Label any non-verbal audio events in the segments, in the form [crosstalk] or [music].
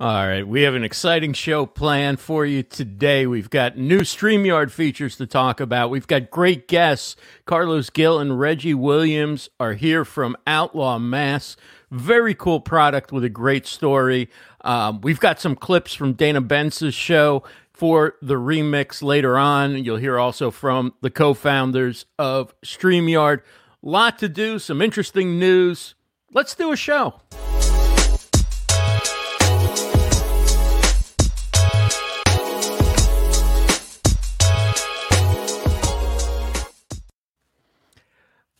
All right, we have an exciting show planned for you today. We've got new StreamYard features to talk about. We've got great guests. Carlos Gil and Reggie Williams are here from Outlaw Masks. Very cool product with a great story. Um, we've got some clips from Dana Benz's show for the remix later on. You'll hear also from the co founders of StreamYard. Lot to do, some interesting news. Let's do a show.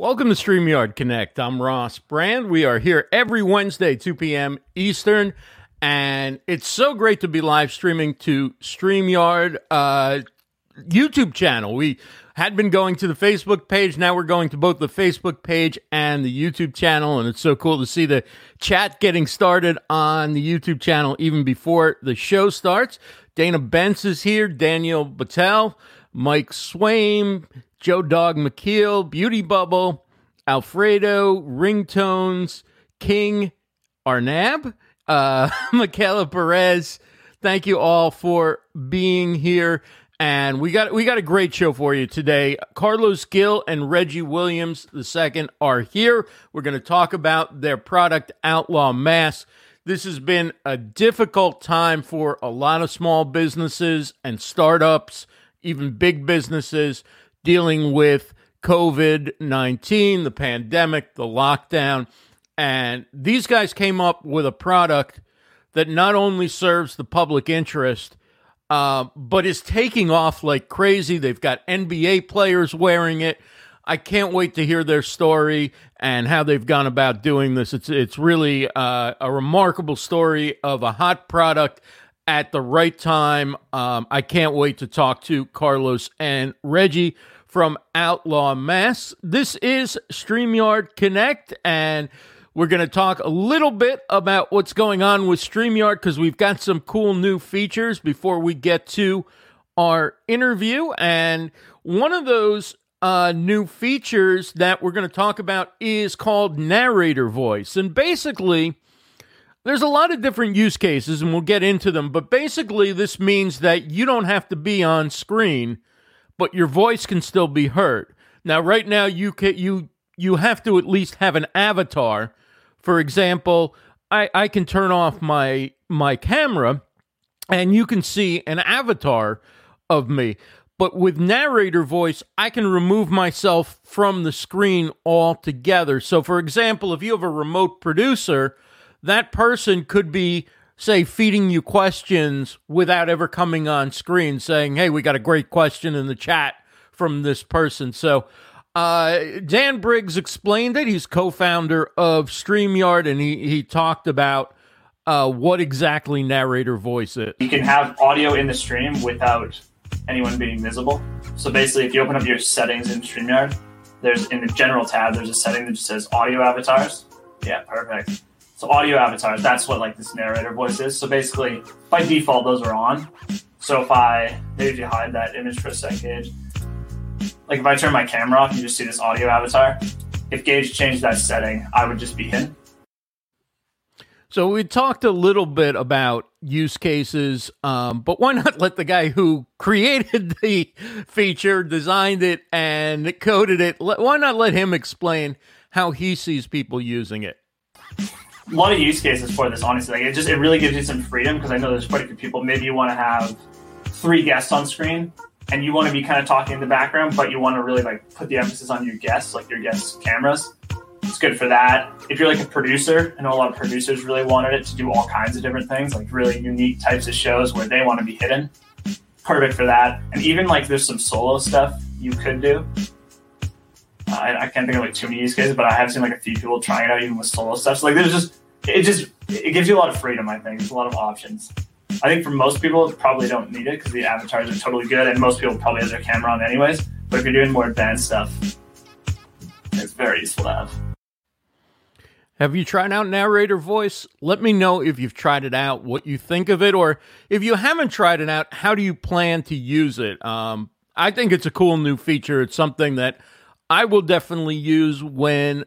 Welcome to StreamYard Connect. I'm Ross Brand. We are here every Wednesday, 2 p.m. Eastern, and it's so great to be live streaming to StreamYard uh, YouTube channel. We had been going to the Facebook page. Now we're going to both the Facebook page and the YouTube channel, and it's so cool to see the chat getting started on the YouTube channel even before the show starts. Dana Benz is here, Daniel Battelle, Mike Swaim, Joe Dog McKeel, Beauty Bubble, Alfredo, Ringtones, King Arnab, uh, [laughs] Michaela Perez. Thank you all for being here. And we got we got a great show for you today. Carlos Gil and Reggie Williams II are here. We're going to talk about their product Outlaw Masks. This has been a difficult time for a lot of small businesses and startups, even big businesses dealing with COVID 19, the pandemic, the lockdown. And these guys came up with a product that not only serves the public interest, uh, but is taking off like crazy. They've got NBA players wearing it. I can't wait to hear their story and how they've gone about doing this. It's it's really uh, a remarkable story of a hot product at the right time. Um, I can't wait to talk to Carlos and Reggie from Outlaw Masks. This is StreamYard Connect, and we're going to talk a little bit about what's going on with StreamYard because we've got some cool new features before we get to our interview. And one of those uh, new features that we're going to talk about is called narrator voice. And basically, there's a lot of different use cases, and we'll get into them. But basically, this means that you don't have to be on screen but your voice can still be heard. Now, right now, you can you you have to at least have an avatar. For example, I, I can turn off my my camera, and you can see an avatar of me. But with narrator voice, I can remove myself from the screen altogether. So, for example, if you have a remote producer, that person could be say feeding you questions without ever coming on screen saying hey we got a great question in the chat from this person. So uh, dan briggs explained it. He's co-founder of streamyard and he, he talked about uh, what exactly narrator voice is. You can have audio in the stream without anyone being visible. So basically if you open up your settings in streamyard there's in the general tab there's a setting that just says audio avatars. Yeah perfect so audio avatars, that's what like this narrator voice is. So basically, by default, those are on. So if I maybe if you hide that image for a second, like if I turn my camera off, you just see this audio avatar. If Geige changed that setting, I would just be him. So we talked a little bit about use cases, um, but why not let the guy who created [laughs] the feature, designed it, and coded it? Why not let him explain how he sees people using it? A lot of use cases for this, honestly. Like it just it really gives you some freedom because I know there's quite a few people. Maybe you want to have three guests on screen and you want to be kind of talking in the background, but you want to really like put the emphasis on your guests, like your guests' cameras. It's good for that. If you're like a producer, I know a lot of producers really wanted it to do all kinds of different things, like really unique types of shows where they want to be hidden. Perfect for that. And even like there's some solo stuff you could do. I, I, can't think of like too many use cases, but I have seen like a few people trying it out even with solo stuff. So like there's just it just it gives you a lot of freedom. I think there's a lot of options. I think for most people, probably don't need it because the avatars are totally good, and most people probably have their camera on anyways. But if you're doing more advanced stuff, it's very useful to have. Have you tried out narrator voice? Let me know if you've tried it out, what you think of it, or if you haven't tried it out, how do you plan to use it? Um, I think it's a cool new feature. It's something that I will definitely use when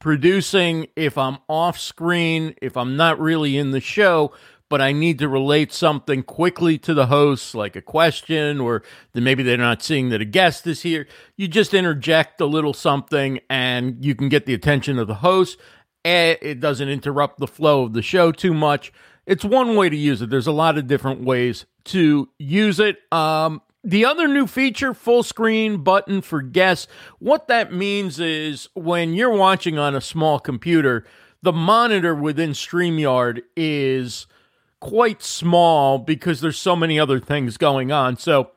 producing if I'm off screen, if I'm not really in the show, but I need to relate something quickly to the hosts, like a question, or then maybe they're not seeing that a guest is here. You just interject a little something and you can get the attention of the host. It doesn't interrupt the flow of the show too much. It's one way to use it. There's a lot of different ways to use it. Um, the other new feature, full screen button for guests, what that means is when you're watching on a small computer, the monitor within StreamYard is quite small because there's so many other things going on. So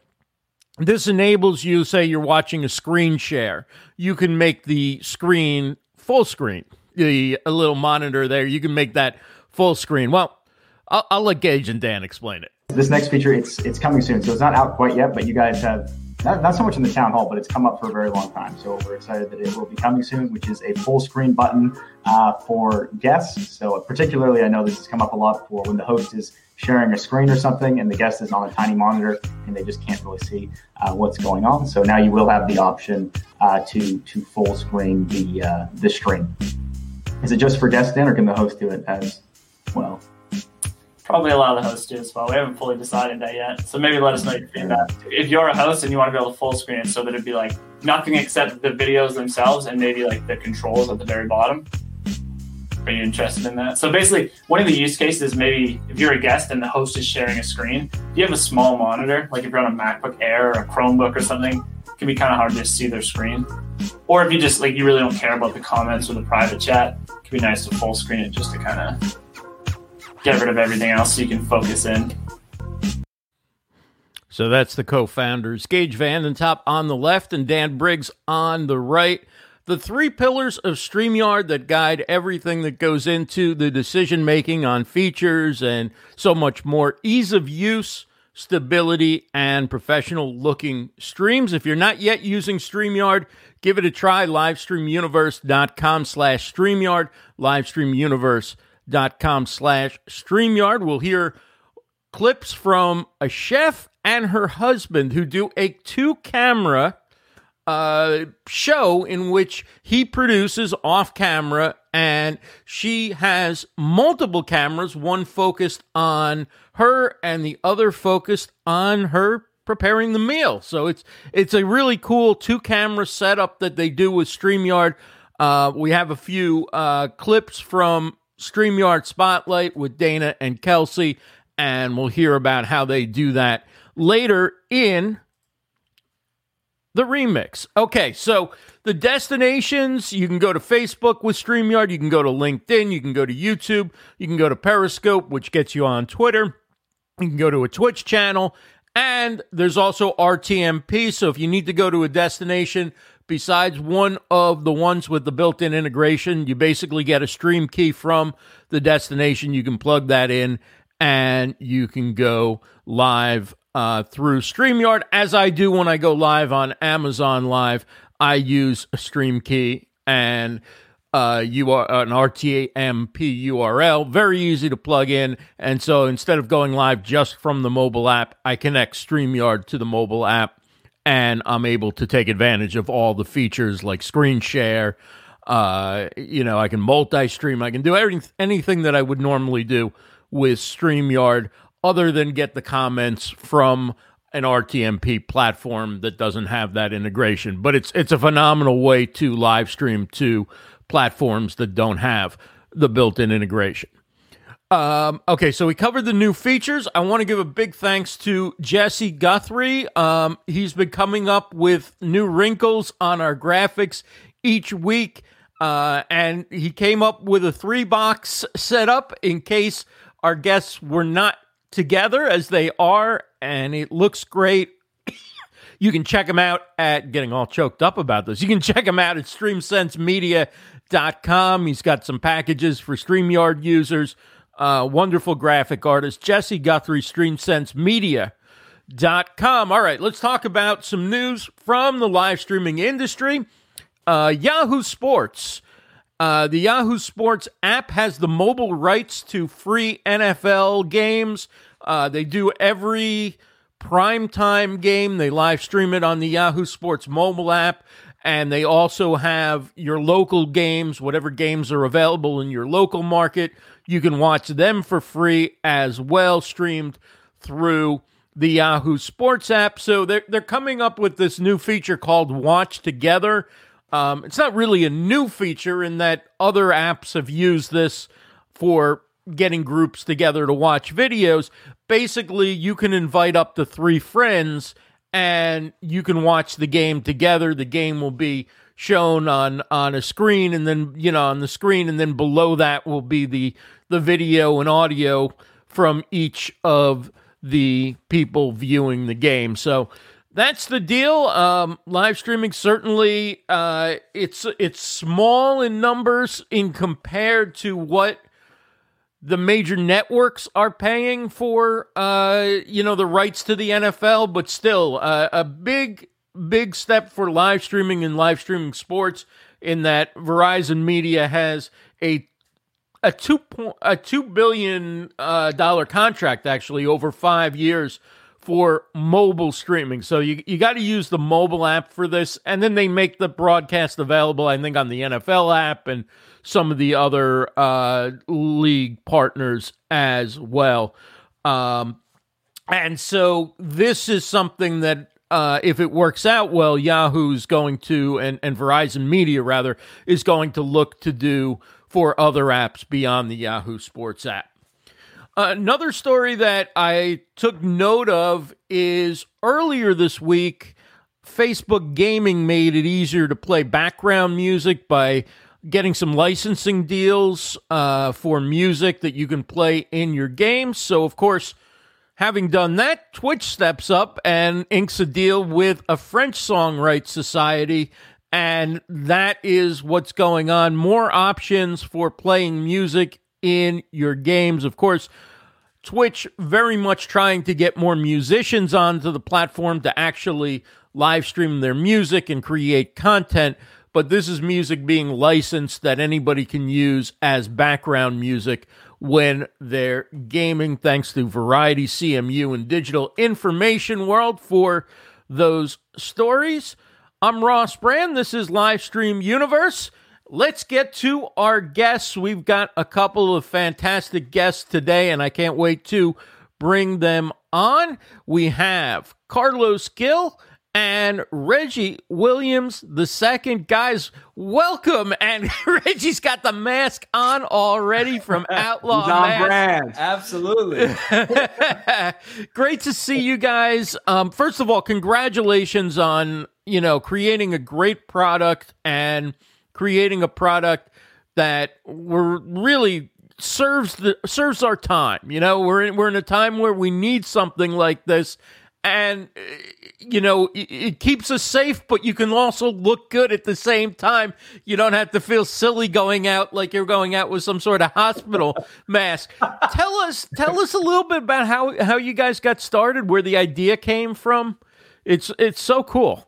this enables you, say you're watching a screen share, you can make the screen full screen, the a little monitor there, you can make that full screen. Well, I'll, I'll let Geige and Dan explain it. This next feature, it's it's coming soon, so it's not out quite yet. But you guys have not, not so much in the town hall, but it's come up for a very long time. So we're excited that it will be coming soon, which is a full screen button uh, for guests. So particularly, I know this has come up a lot for when the host is sharing a screen or something and the guest is on a tiny monitor and they just can't really see uh, what's going on. So now you will have the option uh, to to full screen the uh, the stream. Is it just for guests then, or can the host do it as well? Probably a lot of the hosts do as well. We haven't fully decided that yet. So maybe let us know your feedback. If you're a host and you want to be able to full screen it so that it'd be like nothing except the videos themselves and maybe like the controls at the very bottom. Are you interested in that? So basically, one of the use cases maybe if you're a guest and the host is sharing a screen, if you have a small monitor, like if you're on a MacBook Air or a Chromebook or something, it can be kind of hard to see their screen. Or if you just like you really don't care about the comments or the private chat, it can be nice to full screen it just to kind of get rid of everything else so you can focus in. So that's the co-founders, Geige Vandentop on the left and Dan Briggs on the right. The three pillars of StreamYard that guide everything that goes into the decision making on features and so much more. Ease of use, stability, and professional looking streams. If you're not yet using StreamYard, give it a try. Livestreamuniverse.com slash StreamYard. Livestreamuniverse.com dot com slash StreamYard. We'll hear clips from a chef and her husband who do a two camera uh, show in which he produces off camera and she has multiple cameras, one focused on her and the other focused on her preparing the meal. So it's it's a really cool two camera setup that they do with StreamYard. Uh, we have a few uh, clips from StreamYard Spotlight with Dana and Kelsey, and we'll hear about how they do that later in the remix. Okay, so the destinations you can go to Facebook with StreamYard, you can go to LinkedIn, you can go to YouTube, you can go to Periscope, which gets you on Twitter, you can go to a Twitch channel, and there's also RTMP. So if you need to go to a destination, besides one of the ones with the built in integration. You basically get a stream key from the destination. You can plug that in and you can go live uh, through StreamYard, as I do when I go live on Amazon Live. I use a stream key and uh, you are an RTMP URL, very easy to plug in. And so instead of going live just from the mobile app, I connect StreamYard to the mobile app and I'm able to take advantage of all the features like screen share. Uh, you know, I can multi-stream. I can do anything that I would normally do with StreamYard, other than get the comments from an RTMP platform that doesn't have that integration. But it's it's a phenomenal way to live stream to platforms that don't have the built-in integration. Um, okay, so we covered the new features. I want to give a big thanks to Jesse Guthrie. Um, he's been coming up with new wrinkles on our graphics each week, uh, and he came up with a three box setup in case our guests were not together as they are, and it looks great. you can check him out at getting all choked up about this. You can check him out at streamsensemedia.com. He's got some packages for StreamYard users uh, wonderful graphic artist, Jesse Guthrie, StreamSenseMedia.com. All right, let's talk about some news from the live streaming industry. Uh, Yahoo Sports. Uh, the Yahoo Sports app has the mobile rights to free NFL games. Uh, they do every primetime game. They live stream it on the Yahoo Sports mobile app. And they also have your local games, whatever games are available in your local market You can watch them for free as well, streamed through the Yahoo Sports app. So they're they're coming up with this new feature called Watch Together. Um, it's not really a new feature in that other apps have used this for getting groups together to watch videos. Basically, you can invite up to three friends and you can watch the game together. The game will be shown on on a screen and then you know on the screen and then below that will be the the video and audio from each of the people viewing the game. So that's the deal. Um, live streaming certainly uh, it's it's small in numbers in compared to what the major networks are paying for uh, you know the rights to the NFL, but still uh, a big big step for live streaming and live streaming sports in that Verizon Media has a a two point a two billion uh, dollar contract actually over five years for mobile streaming. So you you got to use the mobile app for this, and then they make the broadcast available. I think on the NFL app and some of the other uh, league partners as well. Um, and so this is something that uh, if it works out well, Yahoo's going to and, and Verizon Media rather is going to look to do for other apps beyond the Yahoo Sports app. Another story that I took note of is earlier this week, Facebook Gaming made it easier to play background music by getting some licensing deals uh, for music that you can play in your games. So, of course, having done that, Twitch steps up and inks a deal with a French Songwrite Society. And that is what's going on. More options for playing music in your games. Of course, Twitch very much trying to get more musicians onto the platform to actually live stream their music and create content. But this is music being licensed that anybody can use as background music when they're gaming, thanks to Variety, CMU, and Digital Information World for those stories. I'm Ross Brand. This is Livestream Universe. Let's get to our guests. We've got a couple of fantastic guests today, and I can't wait to bring them on. We have Carlos Gil and Reggie Williams the second. Guys, welcome. And [laughs] Reggie's got the mask on already from [laughs] Outlaw Mask. brand. Absolutely. [laughs] Great to see you guys. Um, first of all, congratulations on, you know, creating a great product and – creating a product that we're really serves the serves our time. You know, we're in, we're in a time where we need something like this, and you know, it, it, keeps us safe, but you can also look good at the same time. You don't have to feel silly going out like you're going out with some sort of hospital [laughs] mask. Tell us, tell us a little bit about how how you guys got started, where the idea came from. It's it's so cool.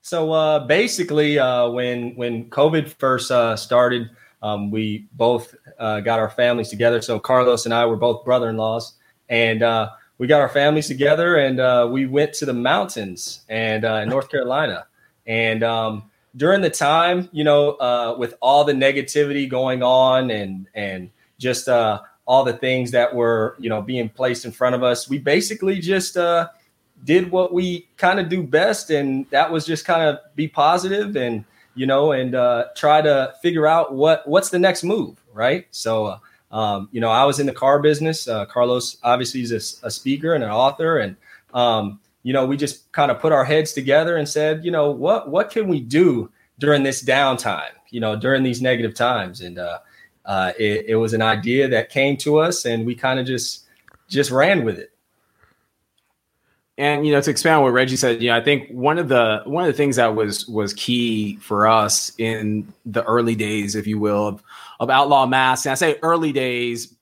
So uh, basically, uh, when when COVID first uh, started, um, we both uh, got our families together. So Carlos and I were both brother-in-laws, and uh, we got our families together, and uh, we went to the mountains and in North [laughs] Carolina. And um, during the time, you know, with all the negativity going on, and and just all the things that were, you know, being placed in front of us, we basically just did what we kind of do best, and that was just kind of be positive and you know and uh, try to figure out what what's the next move, right? So. Um, you know, I was in the car business. Uh, Carlos obviously is a, a, speaker and an author, and um, you know, we just kind of put our heads together and said, you know, what what can we do during this downtime? You know, during these negative times, and uh, uh, it, it was an idea that came to us, and we kind of just just ran with it and you know to expand on what reggie said you know i think one of the one of the things that was was key for us in the early days if you will of, of outlaw masks and i say early days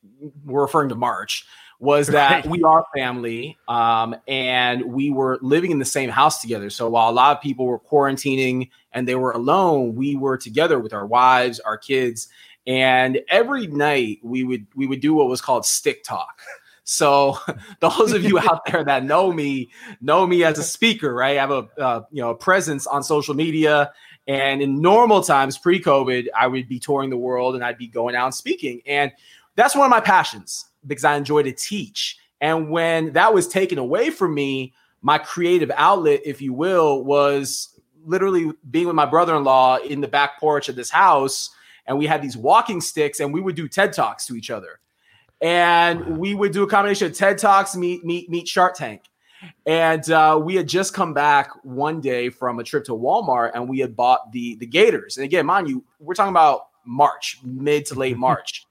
we're referring to march was that right. we are family um, and we were living in the same house together so while a lot of people were quarantining and they were alone we were together with our wives our kids and every night we would we would do what was called stick talk so [laughs] those of you [laughs] out there that know me know me as a speaker, right? I have a uh, you know a presence on social media, and in normal times, pre-COVID, I would be touring the world and I'd be going out and speaking. And that's one of my passions because I enjoy to teach. And when that was taken away from me, my creative outlet, if you will, was literally being with my brother-in-law in the back porch of this house and we had these walking sticks and we would do TED Talks to each other. And we would do a combination of TED Talks, meet meet meet Shark Tank. And uh, we had just come back one day from a trip to Walmart and we had bought the the Gators. And again, mind you, we're talking about March, mid to late [laughs] March.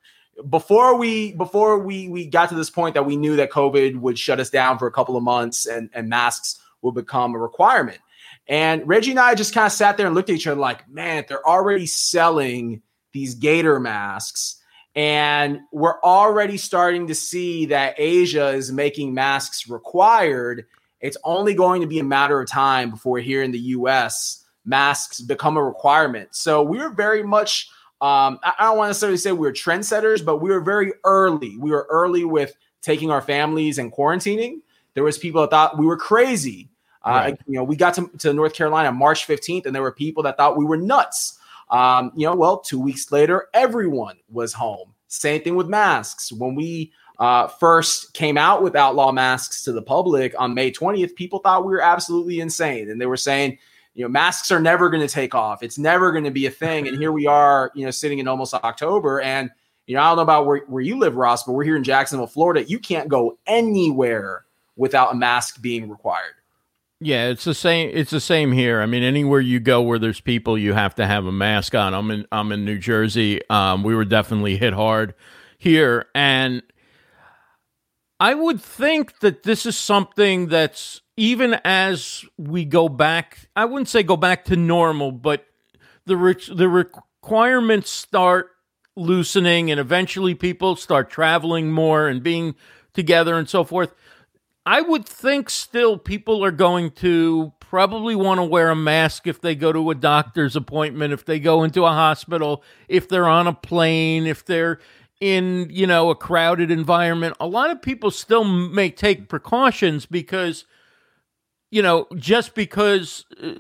before we before we we got to this point that we knew that COVID would shut us down for a couple of months and, and masks would become a requirement. And Reggie and I just kind of sat there and looked at each other like, man, they're already selling these gator masks. And we're already starting to see that Asia is making masks required. It's only going to be a matter of time before here in the US, masks become a requirement. So we were very much, um, I don't want to necessarily say we were trendsetters, but we were very early. We were early with taking our families and quarantining. There was people that thought we were crazy. Uh, right. You know, we got to, to North Carolina March 15th, and there were people that thought we were nuts. Um, you know, well, two weeks later, everyone was home. Same thing with masks. When we uh, first came out with outlaw masks to the public on May 20th, people thought we were absolutely insane. And they were saying, you know, masks are never going to take off. It's never going to be a thing. And here we are, you know, sitting in almost October. And, you know, I don't know about where, where you live, Ross, but we're here in Jacksonville, Florida. You can't go anywhere without a mask being required. Yeah, it's the same. It's the same here. I mean, anywhere you go where there's people, you have to have a mask on. I'm in. I'm in New Jersey. Um, we were definitely hit hard here, and I would think that this is something that's even as we go back. I wouldn't say go back to normal, but the re- the requirements start loosening, and eventually people start traveling more and being together and so forth I would think still people are going to probably want to wear a mask if they go to a doctor's appointment, if they go into a hospital, if they're on a plane, if they're in, you know, a crowded environment. A lot of people still may take precautions because you know, just because uh,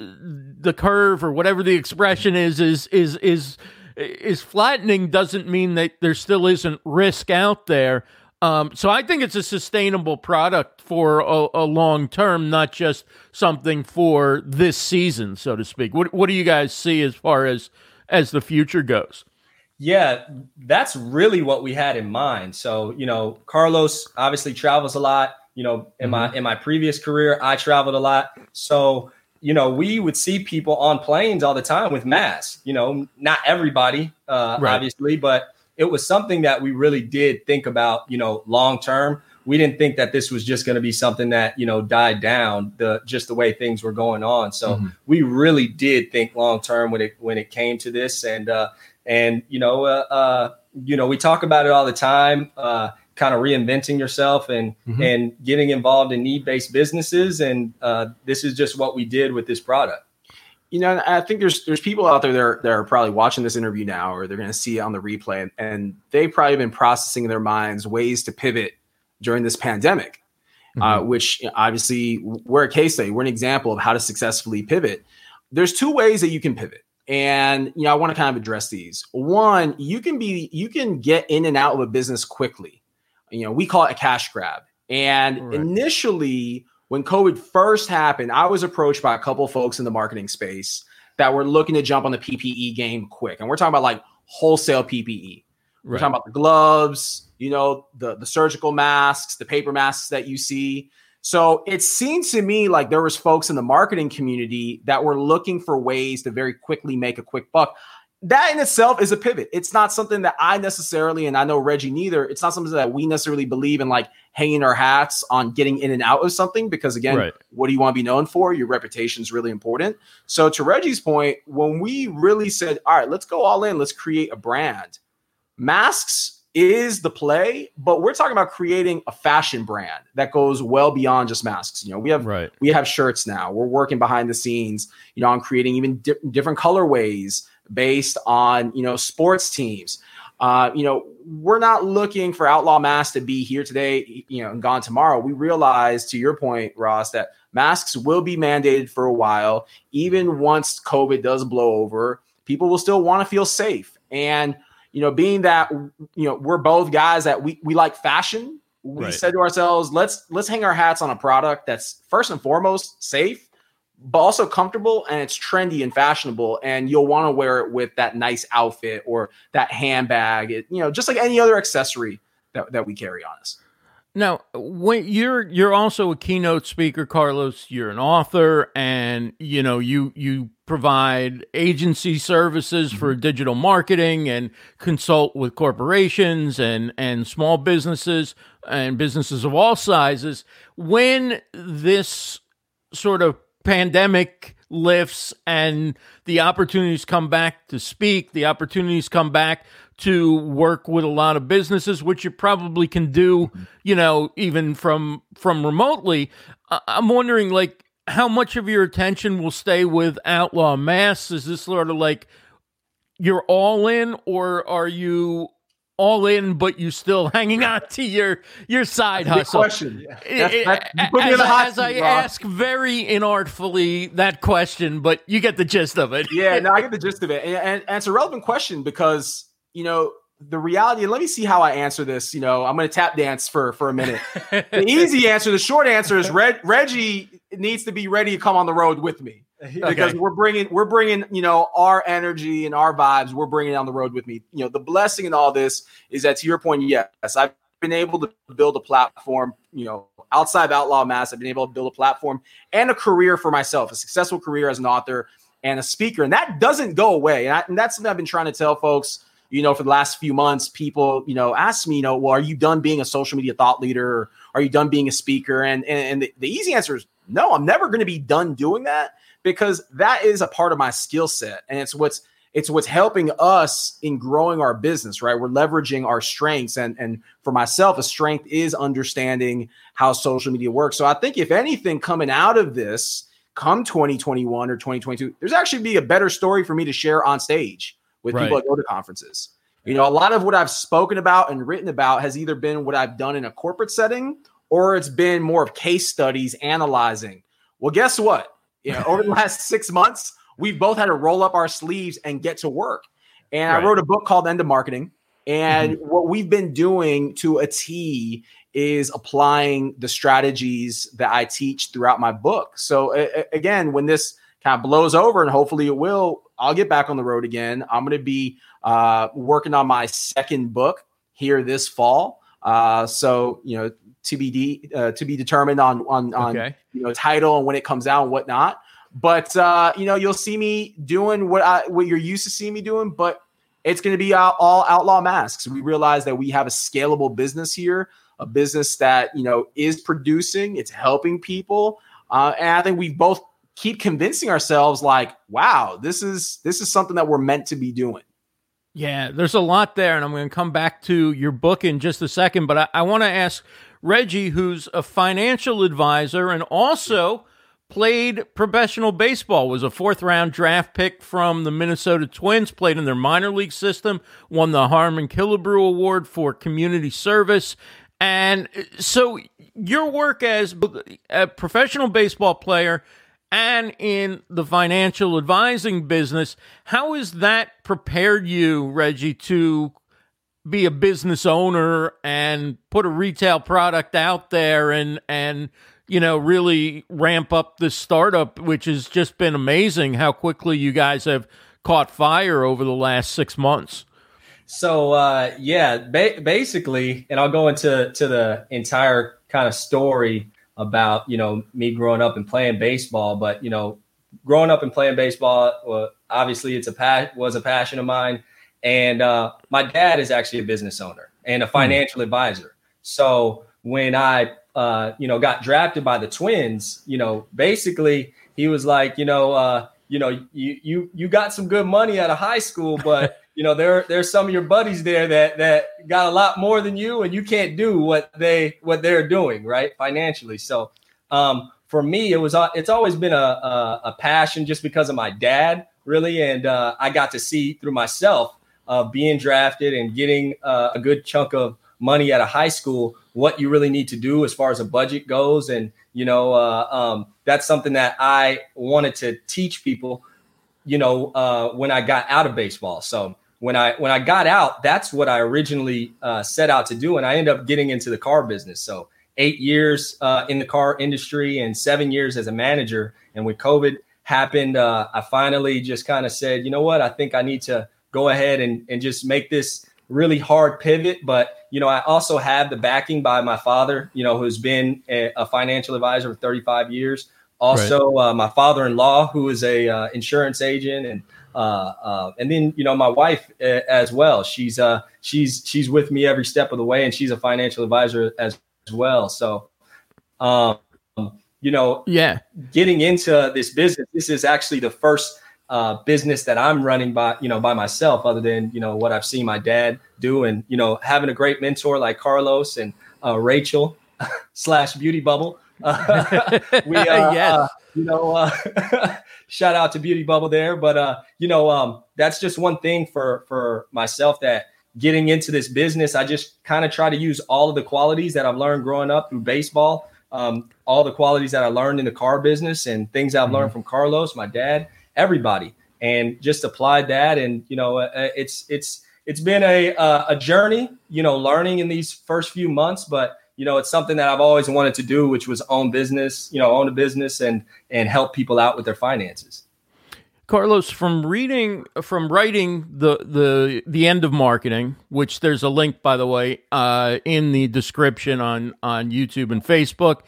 the curve or whatever the expression is is is is is flattening doesn't mean that there still isn't risk out there. Um, so I think it's a sustainable product for a, a, long term, not just something for this season, so to speak. What What do you guys see as far as as the future goes? Yeah, that's really what we had in mind. So you know, Carlos obviously travels a lot. You know, in mm-hmm. my in my previous career, I traveled a lot. So you know, we would see people on planes all the time with masks. You know, not everybody, uh, right. obviously, but it was something that we really did think about, you know, long term. We didn't think that this was just going to be something that, you know, died down the just the way things were going on. So mm-hmm. we really did think long term when it when it came to this and uh and you know uh, uh you know we talk about it all the time uh kind of reinventing yourself and mm-hmm. and getting involved in need-based businesses and uh this is just what we did with this product you know, I think there's there's people out there that are, that are probably watching this interview now, or they're going to see it on the replay, and, and, they've probably been processing in their minds ways to pivot during this pandemic. Uh, mm-hmm. Uh, which obviously we're a case study. We're an example of how to successfully pivot. There's two ways that you can pivot, and you know I want to kind of address these. One, you can be you can get in and out of a business quickly. You know, we call it a cash grab, and right. initially when COVID first happened, I was approached by a couple folks in the marketing space that were looking to jump on the PPE game quick. And we're talking about like wholesale PPE. We're right. talking about the gloves, you know, the the surgical masks, the paper masks that you see. So it seemed to me like there was folks in the marketing community that were looking for ways to very quickly make a quick buck that in itself is a pivot. It's not something that I necessarily, and I know Reggie neither, it's not something that we necessarily believe in like hanging our hats on getting in and out of something because again, right. what do you want to be known for? Your reputation is really important. So to Reggie's point, when we really said, all right, let's go all in, let's create a brand. Masks is the play, but we're talking about creating a fashion brand that goes well beyond just masks. You know, we have right. we have shirts now. We're working behind the scenes, you know, on creating even di- different colorways based on you know sports teams. Uh, you know, we're not looking for Outlaw Mask to be here today, you know, and gone tomorrow. We realize, to your point, Ross, that masks will be mandated for a while. Even once COVID does blow over, people will still want to feel safe. And you know, being that you know we're both guys that we we like fashion, we Right. said to ourselves, let's let's hang our hats on a product that's first and foremost safe, but also comfortable and it's trendy and fashionable, and you'll want to wear it with that nice outfit or that handbag, it, you know, just like any other accessory that, that we carry on us. Now, when you're you're also a keynote speaker, Carlos. You're an author, and you know you you provide agency services for mm-hmm. digital marketing and consult with corporations and and small businesses and businesses of all sizes. When this sort of pandemic lifts and the opportunities come back to speak, the opportunities come back to work with a lot of businesses, which you probably can do, you know, even from from remotely. I'm wondering, like, how much of your attention will stay with Outlaw Masks? Is this sort of like you're all in, or are you all in, but you still [laughs] hanging on to your your side Good hustle? question. That's- that's- put me in as, hot as I seat, Rob. ask very inartfully that question, but you get the gist of it. yeah, no, I get [laughs] the gist of it, and, and, and it's a relevant question because you know the reality. And let me see how I answer this. You know, I'm going to tap dance for for a minute. [laughs] the easy answer, the short answer is Reg, Reggie needs to be ready to come on the road with me [laughs] because we're bringing we're bringing you know our energy and our vibes. We're bringing it on the road with me. You know, the blessing in all this is that to your point, yes, I've been able to build a platform. You know, outside of Outlaw Masks, I've been able to build a platform and a career for myself, a successful career as an author and a speaker, and that doesn't go away. And, I, and that's something I've been trying to tell folks. You know, for the last few months, people, you know, ask me, you know, well, are you done being a social media thought leader? Or are you done being a speaker? And and, and the, the easy answer is no. I'm never going to be done doing that because that is a part of my skill set, and it's what's it's what's helping us in growing our business. Right, we're leveraging our strengths, and and for myself, a strength is understanding how social media works. So I think if anything coming out of this, come 2021 or 2022, there's actually be a better story for me to share on stage with people Right. that go to conferences. You know, a lot of what I've spoken about and written about has either been what I've done in a corporate setting or it's been more of case studies analyzing. Well, guess what? You know, over the last six months, we've both had to roll up our sleeves and get to work. And Right. I wrote a book called End of Marketing. And what we've been doing to a T is applying the strategies that I teach throughout my book. So a- a- again, when this kind of blows over, and hopefully it will, I'll get back on the road again. I'm going to be uh, working on my second book here this fall. Uh, so you know, TBD uh, to be determined on on on Okay. you know title and when it comes out and whatnot. But uh, you know, you'll see me doing what I what you're used to seeing me doing, but it's going to be all, all outlaw masks. We realize that we have a scalable business here, a business that you know is producing, it's helping people, uh, and I think we both keep convincing ourselves like, wow, this is this is something that we're meant to be doing. Yeah, there's a lot there, and I'm going to come back to your book in just a second. But I, I want to ask Reggie, who's a financial advisor and also played professional baseball, was a fourth round draft pick from the Minnesota Twins, played in their minor league system, won the Harmon Killebrew Award for community service. And so your work as a professional baseball player and in the financial advising business, how has that prepared you, Reggie, to be a business owner and put a retail product out there and and you know really ramp up this startup, which has just been amazing how quickly you guys have caught fire over the last six months. So uh, yeah, ba- basically, and I'll go into to the entire kind of story about you know me growing up and playing baseball. But you know, growing up and playing baseball, well, obviously it's a pa- was a passion of mine, and uh, my dad is actually a business owner and a financial advisor. So when I uh, you know got drafted by the Twins, you know, basically he was like, you know, uh, you know, you you you got some good money out of high school, [laughs] but you know there there's some of your buddies there that that got a lot more than you and you can't do what they what they're doing right financially. So um for me it was uh, it's always been a, a a passion just because of my dad really. And uh, i got to see through myself uh, being drafted and getting uh, a good chunk of money out of high school what you really need to do as far as a budget goes and you know uh, um, that's something that i wanted to teach people you know, uh, when I got out of baseball. So when I when I got out, that's what I originally uh, set out to do, and I ended up getting into the car business. So eight years uh, in the car industry and seven years as a manager. And when COVID happened, uh, I finally just kind of said, you know what, I think I need to go ahead and and just make this really hard pivot. But you know, I also have the backing by my father, you know, who's been a, a financial advisor for 35 years. Also, right. uh, my father-in-law, who is a uh, insurance agent, and uh, uh, and then you know my wife uh, as well. She's uh she's she's with me every step of the way, and she's a financial advisor as, as well. So, um, you know, yeah, getting into this business, this is actually the first uh, business that I'm running by, you know, by myself, other than you know what I've seen my dad do, and you know, having a great mentor like Carlos and uh, Rachel [laughs] slash Beauty Bubble. Uh, [laughs] we, [laughs] uh, yes. Uh, you know, uh, shout out to Beauty Bubble there, but uh, you know, um, that's just one thing for for myself that getting into this business, I just kind of try to use all of the qualities that I've learned growing up through baseball, um, all the qualities that I learned in the car business and things I've mm-hmm. learned from Carlos, my dad, everybody, and just applied that. And you know, uh, uh it's it's it's been a uh, a journey, you know, learning in these first few months, but you know, it's something that I've always wanted to do, which was own business, you know, own a business and and help people out with their finances. Carlos, from reading, from writing the the the end of marketing, which there's a link, by the way, uh, in the description on on YouTube and Facebook,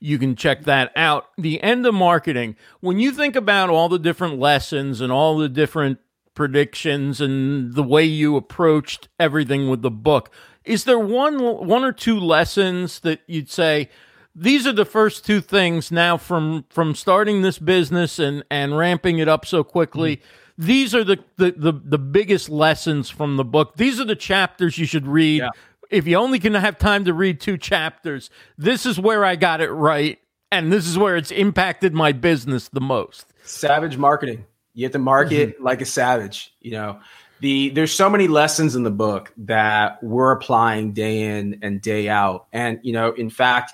you can check that out. The end of marketing. When you think about all the different lessons and all the different predictions and the way you approached everything with the book, is there one one or two lessons that you'd say? These are the first two things now from from starting this business and and ramping it up so quickly. Mm-hmm. these are the, the, the the biggest lessons from the book. These are the chapters you should read. Yeah. if you only can have time to read two chapters this is where i got it right and this is where it's impacted my business the most. Savage marketing. You have to market mm-hmm. like a savage you know. The there's so many lessons in the book that we're applying day in and day out. And you know in fact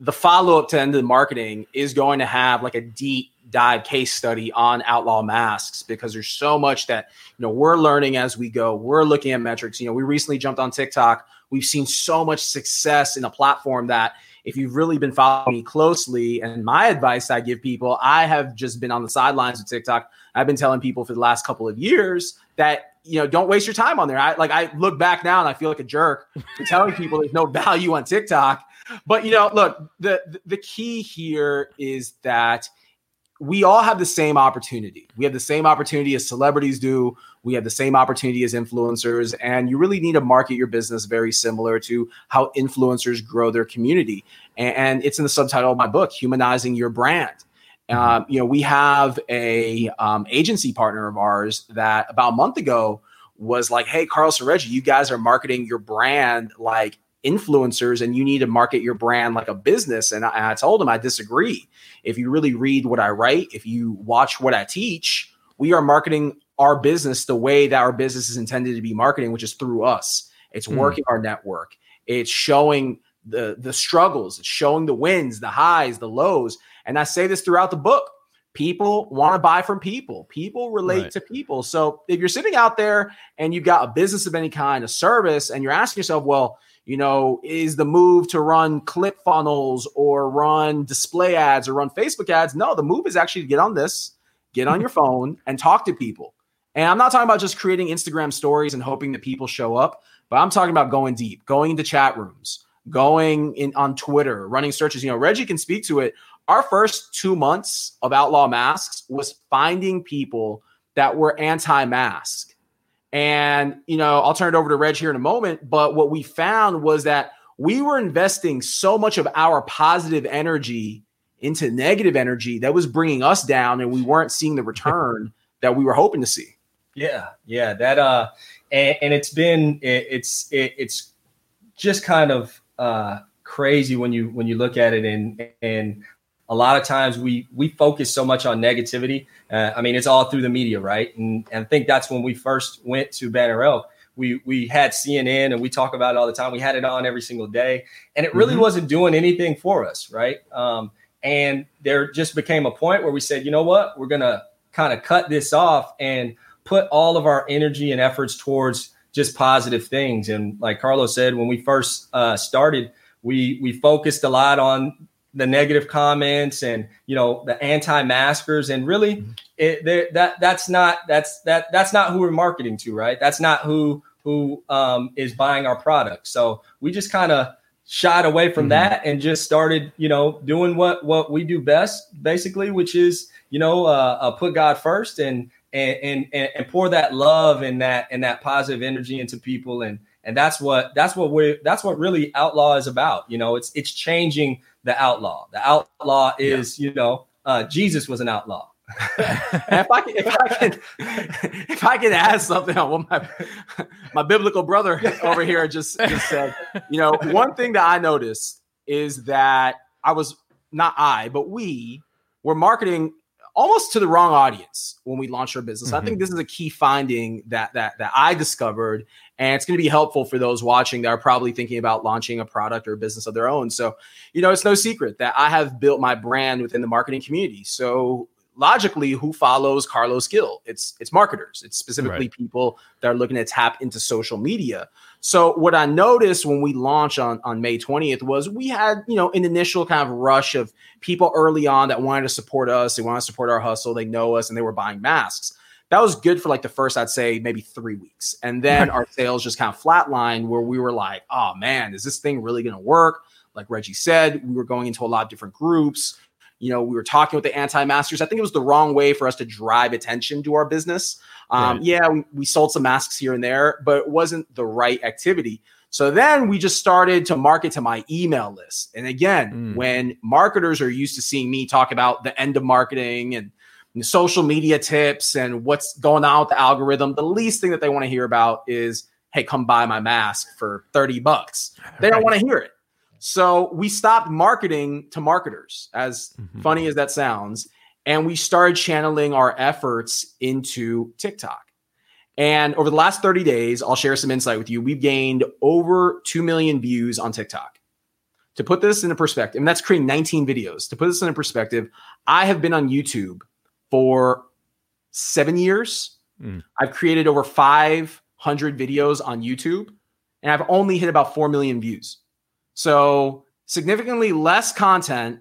the follow up to end of the marketing is going to have like a deep dive case study on outlaw masks because there's so much that you know we're learning as we go. We're looking at metrics. You know we recently jumped on tiktok. We've seen so much success in a platform that if you've really been following me closely and my advice i give people i have just been on the sidelines of tiktok. I've been telling people for the last couple of years that you know don't waste your time on there. I like i look back now and i feel like a jerk telling people there's no value on tiktok but you know, look, the the key here is that we all have the same opportunity. We have the same opportunity as celebrities do. We have the same opportunity as influencers, and you really need to market your business very similar to how influencers grow their community. And, it's in the subtitle of my book, "Humanizing Your Brand." Mm-hmm. Um, you know, we have a um, agency partner of ours that about a month ago was like, "Hey, Carlos and Reggie, you guys are marketing your brand like influencers and you need to market your brand like a business. And I, I told him I disagree. If you really read what I write, if you watch what I teach, we are marketing our business the way that our business is intended to be marketing, which is through us. It's mm. working our network. It's showing the the struggles, it's showing the wins, the highs, the lows. And I say this throughout the book. People want to buy from people. People relate right. to people. So if you're sitting out there and you've got a business of any kind, a service, and you're asking yourself, well, you know, is the move to run ClickFunnels or run display ads or run Facebook ads? No, the move is actually to get on this, get on your [laughs] phone and talk to people. And I'm not talking about just creating Instagram stories and hoping that people show up, but I'm talking about going deep, going into chat rooms, going in on Twitter, running searches. You know, Reggie can speak to it. Our first two months of Outlaw Masks was finding people that were anti-mask and, you know, I'll turn it over to Reg here in a moment. But what we found was that we were investing so much of our positive energy into negative energy that was bringing us down and we weren't seeing the [laughs] return that we were hoping to see. Yeah. Yeah. That, uh, and, and it's been, it, it's, it, it's just kind of, uh, crazy when you, when you look at it and, and a lot of times we we focus so much on negativity. Uh, I mean, it's all through the media, right? And, and I think that's when we first went to Banner Elk. We we had CNN and we talk about it all the time. We had it on every single day, and it really mm-hmm. wasn't doing anything for us, right? Um, and there just became a point where we said, you know what, we're gonna kind of cut this off and put all of our energy and efforts towards just positive things. And like Carlos said, when we first uh, started, we we focused a lot on the negative comments and you know the anti-maskers and really mm-hmm. it, that that's not that's that that's not who we're marketing to right that's not who who um, is buying our product so we just kind of shied away from mm-hmm. that and just started you know doing what what we do best basically which is you know uh, uh, put god first and and and and pour that love and that and that positive energy into people and and that's what that's what we're that's what really outlaw is about you know it's it's changing the outlaw the outlaw is yeah. you know uh, jesus was an outlaw [laughs] if I can, if I can, if I can add something on what my my biblical brother over here just just said, you know, one thing that I noticed is that I was not I, but we were marketing almost to the wrong audience when we launched our business. Mm-hmm. I think mm-hmm. this is a key finding that that that I discovered, and it's going to be helpful for those watching that are probably thinking about launching a product or a business of their own. So, you know, it's no secret that I have built my brand within the marketing community. So logically who follows Carlos Gil? It's it's marketers. It's specifically right. people that are looking to tap into social media. So what I noticed when we launched on, on May 20th was we had, you know, an initial kind of rush of people early on that wanted to support us, they want to support our hustle, they know us, and they were buying masks. That was good for like the first, I'd say, maybe three weeks. And then our sales just kind of flatlined where we were like, oh man, is this thing really gonna work? Like Reggie said, we were going into a lot of different groups you know, we were talking with the anti-maskers. I think it was the wrong way for us to drive attention to our business. Um, right. Yeah, we, we sold some masks here and there, but it wasn't the right activity. So then we just started to market to my email list. And again, mm. when marketers are used to seeing me talk about the end of marketing and, and social media tips and what's going on with the algorithm, the least thing that they want to hear about is, hey, come buy my mask for 30 bucks. They don't want to hear it. So we stopped marketing to marketers, as mm-hmm. funny as that sounds, and we started channeling our efforts into TikTok. And over the last 30 days, I'll share some insight with you. We've gained over 2 million views on TikTok. To put this into perspective, and that's creating 19 videos. To put this into perspective, I have been on YouTube for seven years. Mm. I've created over 500 videos on YouTube, and I've only hit about 4 million views. So significantly less content,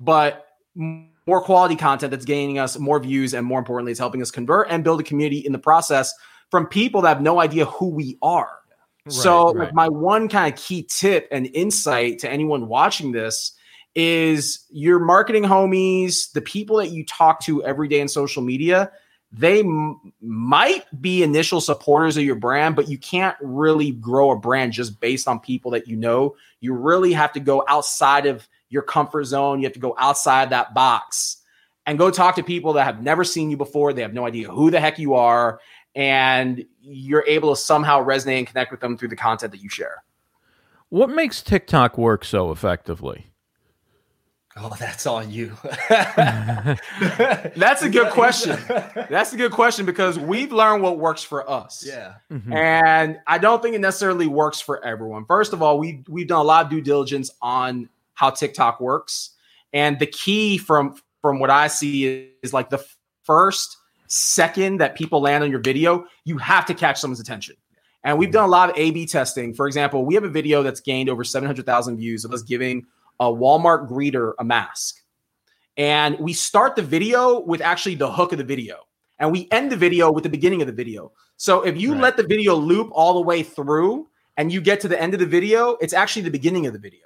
but more quality content that's gaining us more views and more importantly, it's helping us convert and build a community in the process from people that have no idea who we are. Right, so, right. like my one kind of key tip and insight to anyone watching this is your marketing homies, the people that you talk to every day in social media, they m- might be initial supporters of your brand, but you can't really grow a brand just based on people that you know. You really have to go outside of your comfort zone. You have to go outside that box and go talk to people that have never seen you before. They have no idea who the heck you are. And you're able to somehow resonate and connect with them through the content that you share. What makes TikTok work so effectively? Oh, that's on you. [laughs] that's a good question. That's a good question because we've learned what works for us. Yeah. Mm-hmm. And I don't think it necessarily works for everyone. First of all, we we've done a lot of due diligence on how TikTok works. And the key from from what I see is, is like the first second that people land on your video, you have to catch someone's attention. And we've done a lot of A B testing. For example, we have a video that's gained over 700,000 views of us giving a Walmart greeter a mask. And we start the video with actually the hook of the video. And we end the video with the beginning of the video. So if you right. let the video loop all the way through and you get to the end of the video, it's actually the beginning of the video.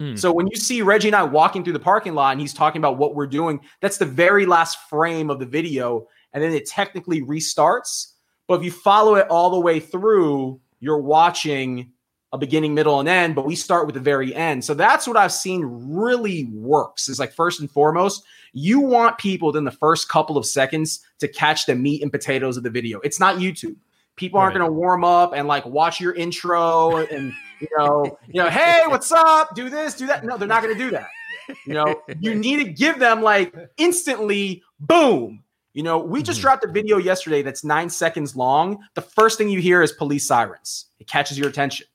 Hmm. So when you see Reggie and I walking through the parking lot and he's talking about what we're doing, that's the very last frame of the video. And then it technically restarts. But if you follow it all the way through, you're watching a beginning, middle, and end, but we start with the very end. So that's what I've seen really works is like first and foremost, you want people within the first couple of seconds to catch the meat and potatoes of the video. It's not YouTube. People aren't right. going to warm up and like watch your intro and you know, you know, hey, what's up? Do this, do that. No, they're not going to do that. You know, [laughs] you need to give them like instantly, boom. You know, we just mm-hmm. dropped a video yesterday that's nine seconds long. The first thing you hear is police sirens. It catches your attention.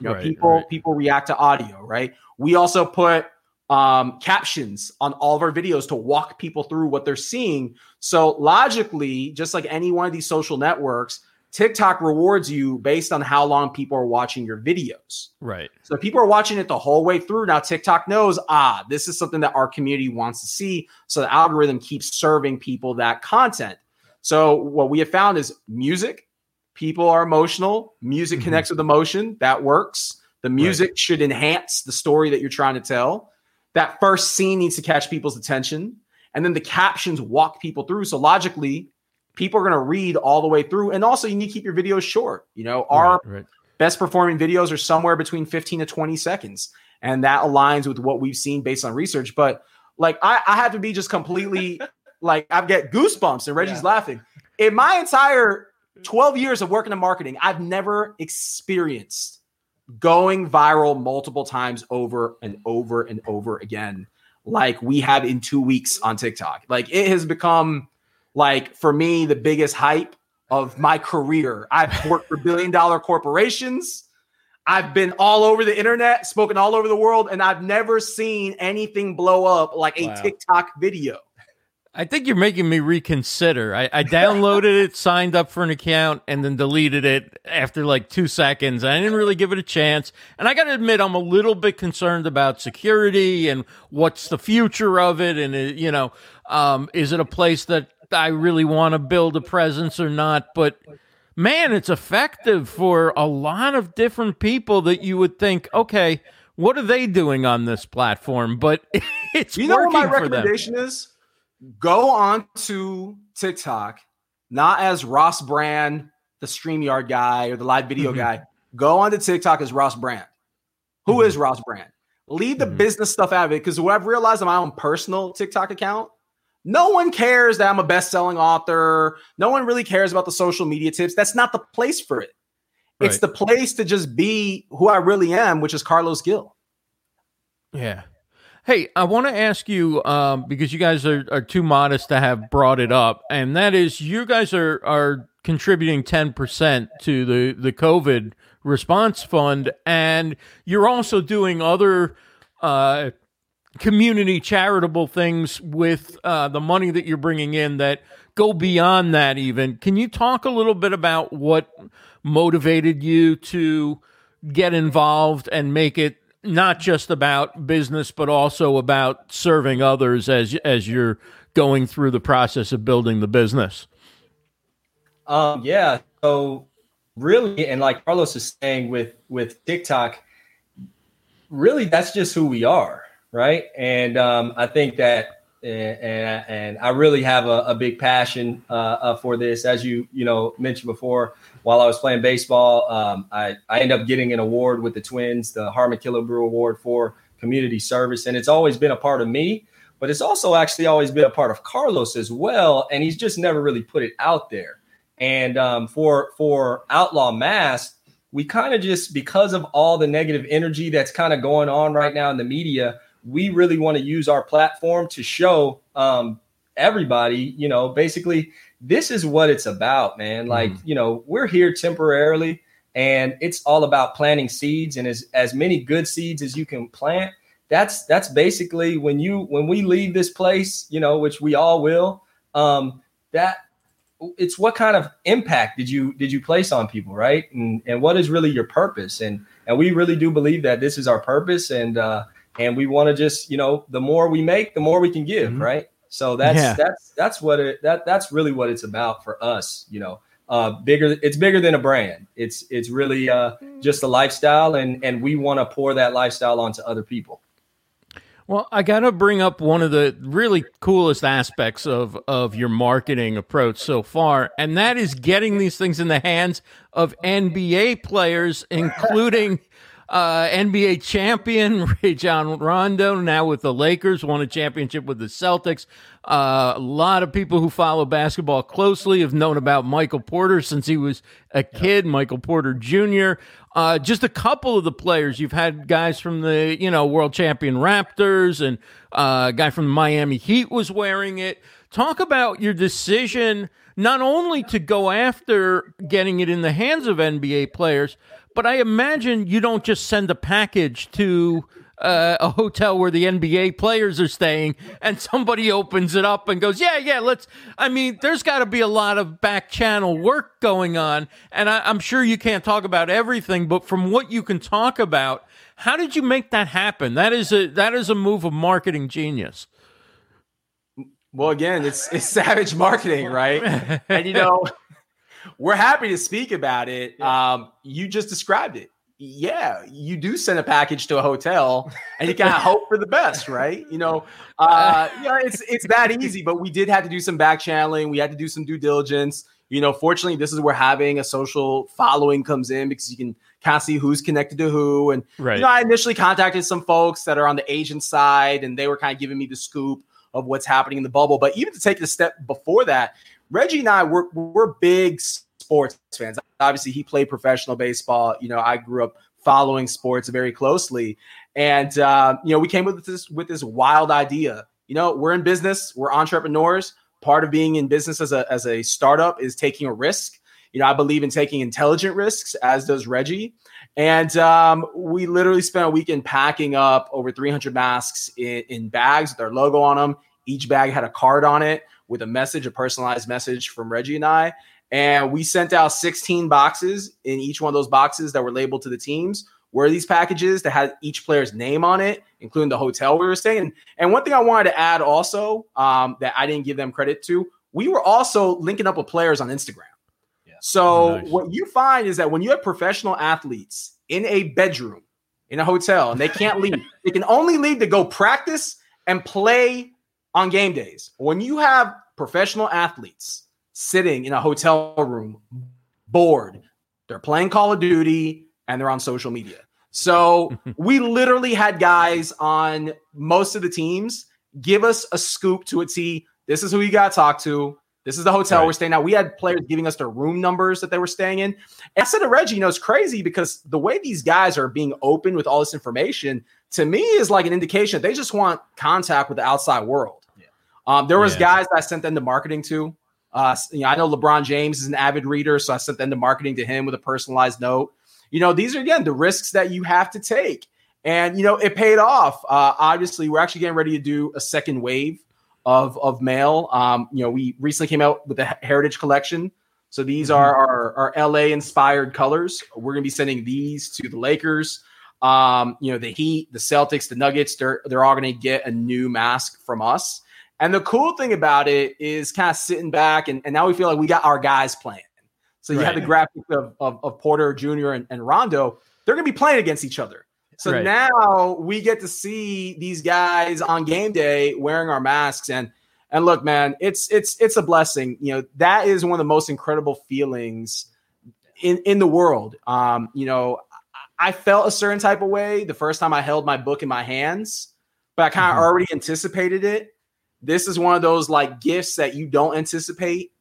You know, right, people right. people react to audio, right? We also put um, captions on all of our videos to walk people through what they're seeing. So logically, just like any one of these social networks, TikTok rewards you based on how long people are watching your videos. Right. So if people are watching it the whole way through. Now TikTok knows, ah, this is something that our community wants to see. So the algorithm keeps serving people that content. So what we have found is music, people are emotional, music Mhm. connects with emotion, that works. The music should enhance the story that you're trying to tell. That first scene needs to catch people's attention. And then the captions walk people through. So logically, people are going to read all the way through. And also, you need to keep your videos short. You know, our right, right. best performing videos are somewhere between 15 to 20 seconds. And that aligns with what we've seen based on research. But like, I, I have to be just completely [laughs] like, I get goosebumps and Reggie's Yeah. laughing. In my entire 12 years of working in marketing, I've never experienced going viral multiple times over and over and over again, like we have in two weeks on TikTok. Like, it has become, like, for me, the biggest hype of my career. I've worked for billion dollar corporations. I've been all over the internet, spoken all over the world, and I've never seen anything blow up like a Wow. TikTok video. I think you're making me reconsider. I, I downloaded it, [laughs] signed up for an account, and then deleted it after like two seconds. I didn't really give it a chance. And I got to admit, I'm a little bit concerned about security and what's the future of it. And, uh, you know, um, is it a place that I really want to build a presence or not? But man, it's effective for a lot of different people that you would think, okay, what are they doing on this platform? But [laughs] it's You know what working my for them. recommendation is? Go on to TikTok, not as Ross Brand, the StreamYard guy or the live video Mhm. guy. Go on to TikTok as Ross Brand. Who Mhm. is Ross Brand? Leave the Mhm. business stuff out of it because what I've realized on my own personal TikTok account, no one cares that I'm a best-selling author. No one really cares about the social media tips. That's not the place for it. It's the place to just be who I really am, which is Carlos Gil. Yeah. Hey, I want to ask you um, because you guys are, are too modest to have brought it up, and that is you guys are are contributing ten percent to the the COVID response fund, and you're also doing other uh, community charitable things with uh, the money that you're bringing in that go beyond that. Even can you talk a little bit about what motivated you to get involved and make it not just about business but also about serving others as as you're going through the process of building the business Um, yeah. So really, and like Carlos is saying with with TikTok, really that's just who we are, right? And um, I think that, and and, I really have a, a big passion uh, uh, for this. As you you know mentioned before, while I was playing baseball, um, I I ended up getting an award with the Twins, the Harmon Killebrew Award for community service, and it's always been a part of me. But it's also actually always been a part of Carlos as well, and he's just never really put it out there. And um, for for Outlaw Masks, we kind of just because of all the negative energy that's kind of going on right now in the media, we really want to use our platform to show um, everybody, you know, basically this is what it's about, man. Like, you know, we're here temporarily, and it's all about planting seeds, and as as many good seeds as you can plant. That's that's basically when you when we leave this place, you know, which we all will. Um, that it's what kind of impact did you did you place on people right and and what is really your purpose and and we really do believe that this is our purpose and uh and we want to just you know the more we make the more we can give Mhm. right? So that's Yeah. that's that's what it that that's really what it's about for us you know? Uh bigger it's bigger than a brand. It's it's really uh just a lifestyle and and we want to pour that lifestyle onto other people. Well, I got to bring up one of the really coolest aspects of of your marketing approach so far, and that is getting these things in the hands of NBA players, including uh, NBA champion [laughs] Rajon Rondo, now with the Lakers, won a championship with the Celtics. Uh, a lot of people who follow basketball closely have known about Michael Porter since he was a kid, Michael Porter Jr. Uh, just a couple of the players. You've had guys from the, you know, world champion Raptors and uh, a guy from the Miami Heat was wearing it. Talk about your decision not only to go after getting it in the hands of NBA players, but I imagine you don't just send a package to uh, a hotel where the NBA players are staying, and somebody opens it up and goes, "Yeah, yeah, let's." I mean, there's got to be a lot of back channel work going on, and I, I'm sure you can't talk about everything, but from what you can talk about, how did you make that happen? That is a that is a move of marketing genius. Well, again, it's it's savage marketing, right? [laughs] and you know, we're happy to speak about it. Um, you just described it. Yeah, you do send a package to a hotel, and you kind of hope for the best, right? You know, [laughs] uh, yeah, it's it's that easy. But we did have to do some back channeling. We had to do some due diligence. You know, fortunately, this is where having a social following comes in because you can kind of see who's connected to who. And Right. you know, I initially contacted some folks that are on the Asian side, and they were kind of giving me the scoop of what's happening in the bubble. But even to take the step before that, Reggie and I we're we're big sports fans. Obviously, he played professional baseball. You know, I grew up following sports very closely, and uh, you know, we came with this with this wild idea. You know, we're in business, we're entrepreneurs. Part of being in business as a as a startup is taking a risk. You know, I believe in taking intelligent risks, as does Reggie. And um, we literally spent a weekend packing up over 300 masks in, in bags with our logo on them. Each bag had a card on it with a message, a personalized message from Reggie and I. And we sent out 16 boxes. In each one of those boxes that were labeled to the teams were these packages that had each player's name on it, including the hotel we were staying. And one thing I wanted to add also um, that I didn't give them credit to, we were also linking up with players on Instagram. So oh, Nice. what you find is that when you have professional athletes in a bedroom in a hotel and they can't leave, [laughs] they can only leave to go practice and play on game days. When you have professional athletes sitting in a hotel room, bored, they're playing Call of Duty and they're on social media. So [laughs] we literally had guys on most of the teams give us a scoop to a T. This is who you got to talk to. This is the hotel Right. we're staying at. We had players giving us their room numbers that they were staying in. And I said to Reggie, you know, it's crazy because the way these guys are being open with all this information to me is like an indication that they just want contact with the outside world. Yeah. Um, there was Yeah. guys that I sent them to marketing to. Uh, you know, I know LeBron James is an avid reader, so I sent them to marketing to him with a personalized note. You know, these are again the risks that you have to take, and you know it paid off. Uh, obviously, we're actually getting ready to do a second wave of of mail. Um, you know, we recently came out with the Heritage Collection, so these are our, our LA inspired colors. We're gonna be sending these to the Lakers. Um, you know, the Heat, the Celtics, the Nuggets. They're they're all gonna get a new mask from us. And the cool thing about it is kind of sitting back, and, and now we feel like we got our guys playing. So you have the graphic of, of, of Porter Jr. and, and Rondo. They're going to be playing against each other. So Right. now we get to see these guys on game day wearing our masks. And and look, man, it's it's it's a blessing. You know that is one of the most incredible feelings in in the world. Um, you know, I felt a certain type of way the first time I held my book in my hands, but I kind of Mhm. already anticipated it. This is one of those like gifts that you don't anticipate.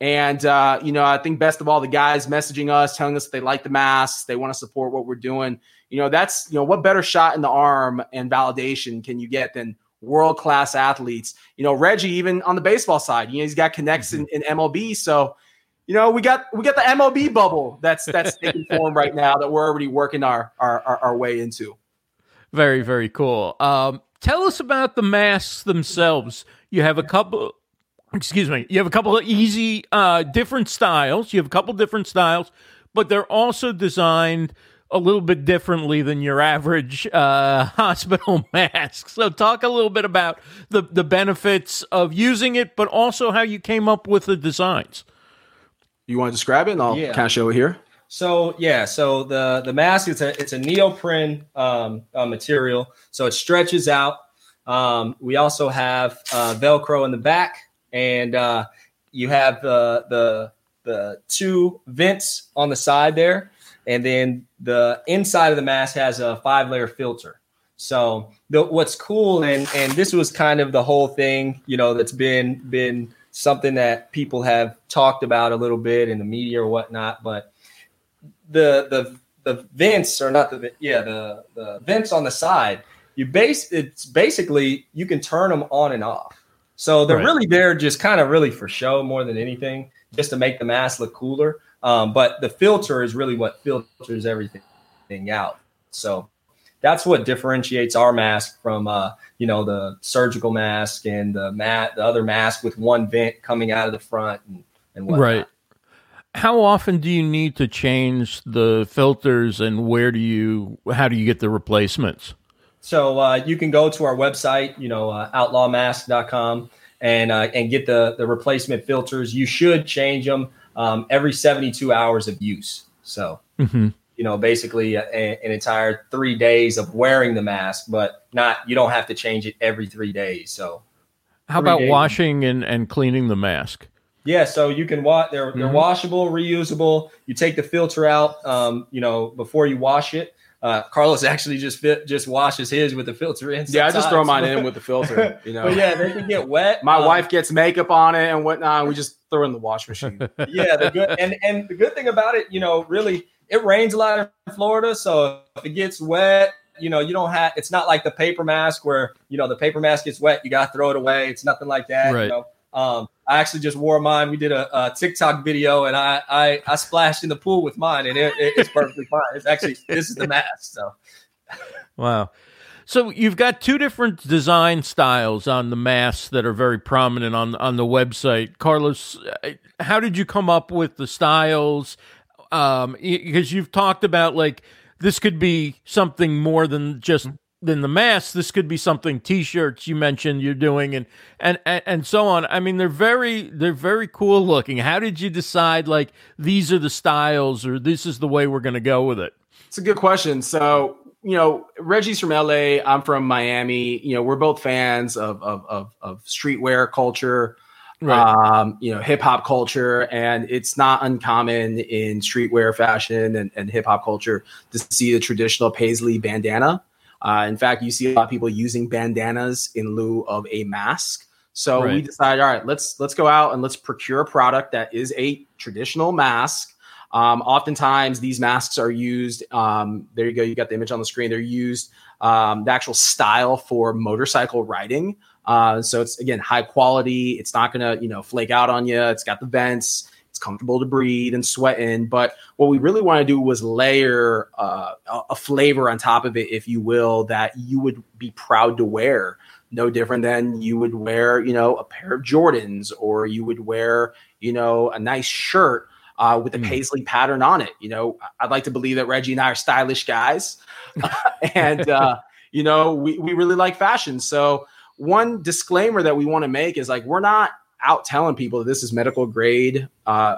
And uh, you know, I think best of all, the guys messaging us, telling us they like the masks, they want to support what we're doing. You know, that's you know, what better shot in the arm and validation can you get than world class athletes? You know, Reggie, even on the baseball side, you know, he's got connects in, in MLB. So, you know, we got we got the MLB bubble that's that's [laughs] taking form right now that we're already working our our, our, our way into. Very, very cool. Um, tell us about the masks themselves. You have a couple. Excuse me. You have a couple of easy, uh, different styles. You have a couple different styles, but they're also designed a little bit differently than your average uh, [laughs] hospital [laughs] mask. So, talk a little bit about the the benefits of using it, but also how you came up with the designs. You want to describe it, and I'll Yeah. kind of show it here. So yeah, so the the mask it's a it's a neoprene um, uh, material, so it stretches out. Um, we also have uh, Velcro in the back, and uh, you have the the the two vents on the side there, and then the inside of the mask has a five layer filter. So the, what's cool, and and this was kind of the whole thing, you know, that's been been something that people have talked about a little bit in the media or whatnot, but the the the vents are not the yeah the the vents on the side you base it's basically you can turn them on and off so they're Right. really there just kind of really for show more than anything just to make the mask look cooler um, but the filter is really what filters everything out so that's what differentiates our mask from uh, you know the surgical mask and the mat the other mask with one vent coming out of the front and, and whatnot. Right. How often do you need to change the filters, and where do you? How do you get the replacements? So uh, you can go to our website, you know, uh, outlawmask.com and uh, and get the the replacement filters. You should change them um, every 72 hours of use. So, mm-hmm. you know, basically a, an entire three days of wearing the mask, but not you don't have to change it every three days. So, how about days. washing and, and cleaning the mask? Yeah, so you can wash. They're they're mm-hmm. washable, reusable. You take the filter out, um, you know, before you wash it. Uh, Carlos actually just fit, just washes his with the filter in. Yeah, I just throw mine in with the filter. You [laughs] know, but yeah, they can get wet. My um, wife gets makeup on it and whatnot. We just throw in the wash machine. [laughs] yeah, the good and and the good thing about it, you know, really, it rains a lot in Florida, so if it gets wet, you know, you don't have. It's not like the paper mask where you know the paper mask gets wet, you got to throw it away. It's nothing like that. Right. You know? Um, I actually just wore mine. We did a, a, TikTok video, and I, I I splashed in the pool with mine, and it, it's perfectly fine. It's actually this is the mask. So Wow. So you've got two different design styles on the masks that are very prominent on on the website. Carlos, uh, how did you come up with the styles? Um, because you've talked about like this could be something more than just than the mask. This could be something t-shirts you mentioned you're doing and, and and and so on. I mean, they're very they're very cool looking. How did you decide like these are the styles or this is the way we're going to go with it? It's a good question. So you know, Reggie's from LA. I'm from Miami. You know, we're both fans of of of, of streetwear culture, right. um, you know, hip hop culture, and it's not uncommon in streetwear fashion and, and hip hop culture to see the traditional paisley bandana. Uh, in fact, you see a lot of people using bandanas in lieu of a mask. So right. we decided, all right, let's let's go out and let's procure a product that is a traditional mask um, oftentimes, these masks are used. Um, there you go. You got the image on the screen. They're used um, the actual style for motorcycle riding. Uh, so it's again high quality. It's not gonna you know flake out on you. It's got the vents. It's comfortable to breathe and sweat in. But what we really want to do was layer uh, a flavor on top of it, if you will, that you would be proud to wear. No different than you would wear, you know, a pair of Jordans or you would wear, you know, a nice shirt uh, with the mm. paisley pattern on it. You know, I'd like to believe that Reggie and I are stylish guys, [laughs] and uh, you know, we we really like fashion. So one disclaimer that we want to make is like we're not out telling people that this is medical grade uh,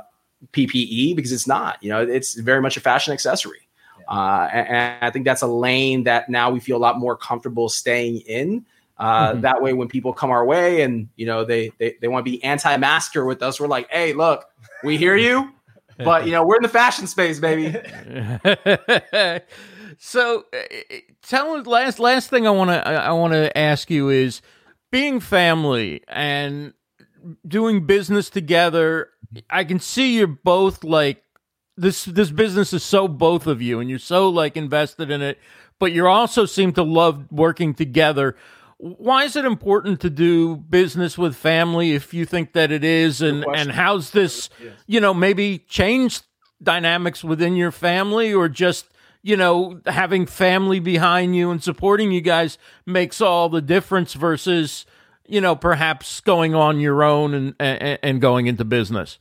PPE because it's not. You know, it's very much a fashion accessory. Uh, and, and, I think that's a lane that now we feel a lot more comfortable staying in. Uh, mm-hmm. That way, when people come our way and you know they they, they want to be anti-masker with us, we're like, hey, look, we hear you but you know, we're in the fashion space, baby. [laughs] so, uh, tell last last thing I want to I want to ask you is being family and doing business together. I can see you're both like this. This business is so both of you, and you're so like invested in it. But you also seem to love working together why is it important to do business with family if you think that it is and and how's this you know maybe change dynamics within your family or just you know having family behind you and supporting you guys makes all the difference versus you know perhaps going on your own and and, and going into business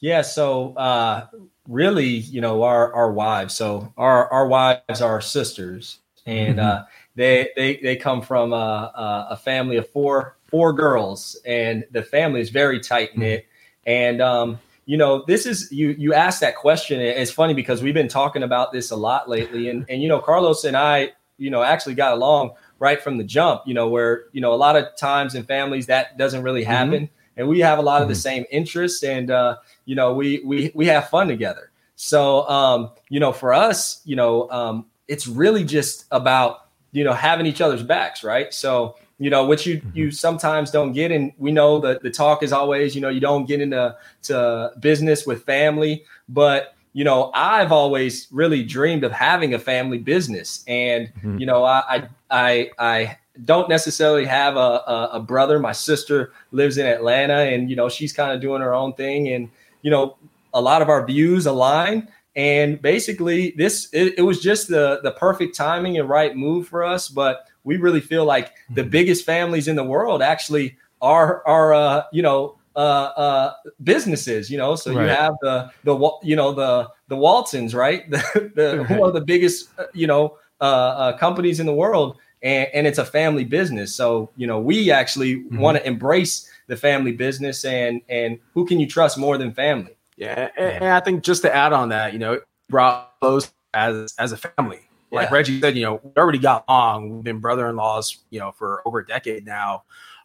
yeah so uh really you know our our wives so our our wives are sisters and mm-hmm. uh they they they come from a, a family of four four girls, and the family is very tight knit. And um, you know, this is you you asked that question. It's funny because we've been talking about this a lot lately, and and you know, Carlos and I, you know, actually got along right from the jump. You know, where you know a lot of times in families that doesn't really mm-hmm. happen, mm-hmm. and we have a lot of the mm-hmm. same interests, and uh, you know, we we we have fun together. So, um, you know, for us, you know, um, it's really just about you know having each other's backs right so you know which you mm-hmm. you sometimes don't get and we know that the talk is always you know you don't get into to business with family but you know i've always really dreamed of having a family business and mm-hmm. you know i i i don't necessarily have a, a, a brother my sister lives in atlanta and you know she's kind of doing her own thing and you know a lot of our views align And basically, this it, it was just the the perfect timing and right move for us. But we really feel like the Mm-hmm. biggest families in the world actually are are uh, you know uh, uh, businesses. You know, so Right. you have the the you know the the Waltons, right? [laughs] The, the Right. one of the biggest uh, you know uh, uh, companies in the world, and, and it's a family business. So you know we actually Mm-hmm. want to embrace the family business, and and who can you trust more than family? Yeah, and, and I think just to add on that, you know, it brought close as as a family. Like Yeah. Reggie said, you know, we already got along. We've been brother-in-laws, you know, for over a decade now.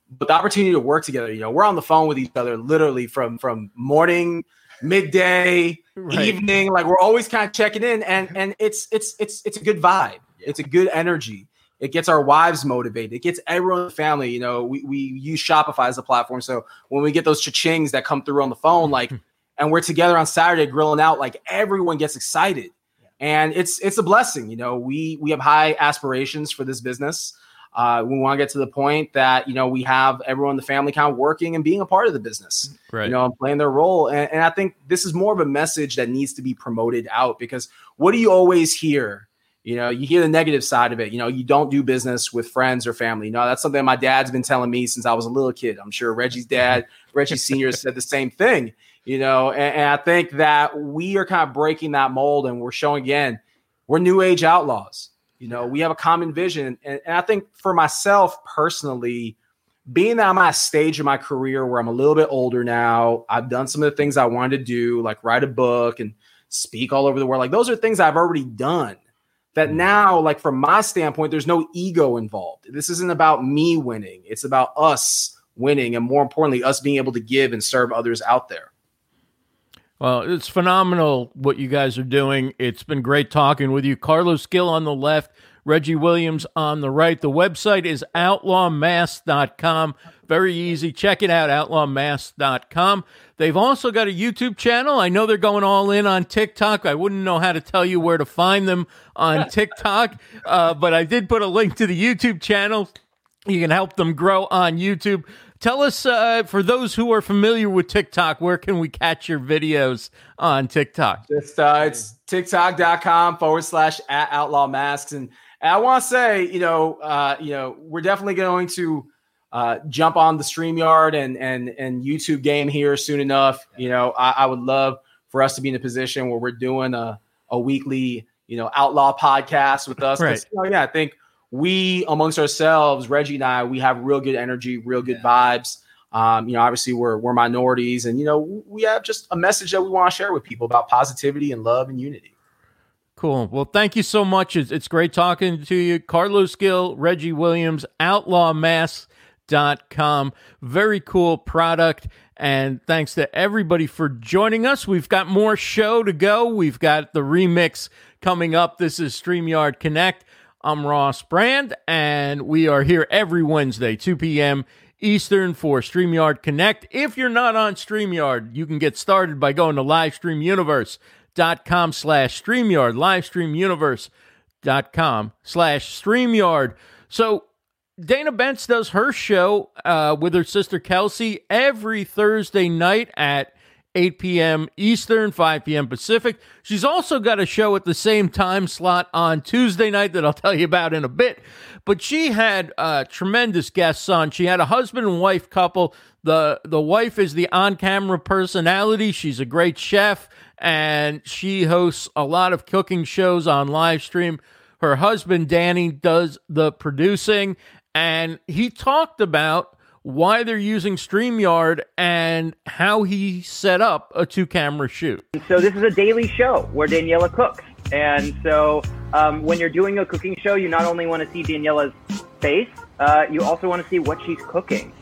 But the opportunity to work together, you know, we're on the phone with each other literally from from morning, midday, Right. evening. Like we're always kind of checking in, and and it's it's it's it's a good vibe. It's a good energy. It gets our wives motivated. It gets everyone in the family. You know, we, we use Shopify as a platform. So when we get those cha-chings that come through on the phone, like, [laughs] and we're together on Saturday grilling out, like everyone gets excited. And it's it's a blessing. You know, we we have high aspirations for this business. Uh, we want to get to the point that you know we have everyone in the family kind of working and being a part of the business Right. you know, and playing their role. And, and I think this is more of a message that needs to be promoted out because what do you always hear? You know, you hear the negative side of it. You know, you don't do business with friends or family. No, that's something my dad's been telling me since I was a little kid. I'm sure Reggie's dad, Reggie Sr. said the same thing, you know, and, and I think that we are kind of breaking that mold and we're showing again, we're new age outlaws. You know, we have a common vision. And, and I think for myself personally, being that I'm at a stage in my career where I'm a little bit older now, I've done some of the things I wanted to do, like write a book and speak all over the world. Like those are things I've already done. That mm-hmm. now, like from my standpoint, there's no ego involved. This isn't about me winning. It's about us winning, and more importantly, us being able to give and serve others out there. Well, it's phenomenal what you guys are doing. It's been great talking with you. Carlos Gil on the left, Reggie Williams on the right. The website is outlawmasks.com. Very easy. Check it out, outlawmasks.com. They've also got a YouTube channel. I know they're going all in on TikTok. I wouldn't know how to tell you where to find them on [laughs] TikTok, uh, but I did put a link to the YouTube channel. You can help them grow on YouTube. Tell us, uh, for those who are familiar with TikTok, where can we catch your videos on TikTok? Just uh, it's tiktok.com forward slash at outlaw masks. And, and I want to say, you know, uh, you know, we're definitely going to uh, jump on the StreamYard and and and YouTube game here soon enough. You know, I, I would love for us to be in a position where we're doing a, a weekly, you know, outlaw podcast with us. Right. You know, yeah, I think we amongst ourselves, Reggie and I, we have real good energy, real good vibes. Um, you know, obviously we're we're minorities, and you know, we have just a message that we want to share with people about positivity and love and unity. Cool. Well, thank you so much. It's, it's great talking to you. Carlos Gil, Reggie Williams, outlawmasks.com. Very cool product. And thanks to everybody for joining us. We've got more show to go. We've got the remix coming up. This is StreamYard Connect. I'm Ross Brand, and we are here every Wednesday, 2 p.m. Eastern for StreamYard Connect. If you're not on StreamYard, you can get started by going to livestreamuniverse.com slash StreamYard, livestreamuniverse.com slash StreamYard. So Dana Bentz does her show uh, with her sister Kelsey every Thursday night at 8 p.m. Eastern, 5 p.m. Pacific. She's also got a show at the same time slot on Tuesday night that I'll [laughs] tell you about in a bit. But she had uh, tremendous guests on. She had a husband and wife couple. The the wife is the on-camera personality. She's a great chef and she hosts a lot of cooking shows on live stream. Her husband Danny does the producing and he talked about why they're using StreamYard and how he set up a two camera shoot. So this is a daily show where Daniela cooks. And so um, when you're doing a cooking show, you not only want to see Daniela's face, uh, you also want to see what she's cooking.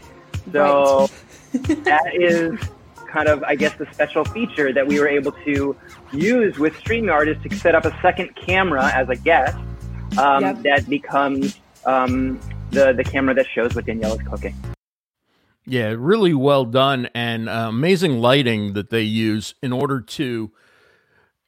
So that is kind of, I guess, the special feature that we were able to use with StreamYard is to set up a second camera as a guest um, Yep. that becomes um, the, the camera that shows what Daniela's cooking. Yeah, really well done and uh, amazing lighting that they use in order to,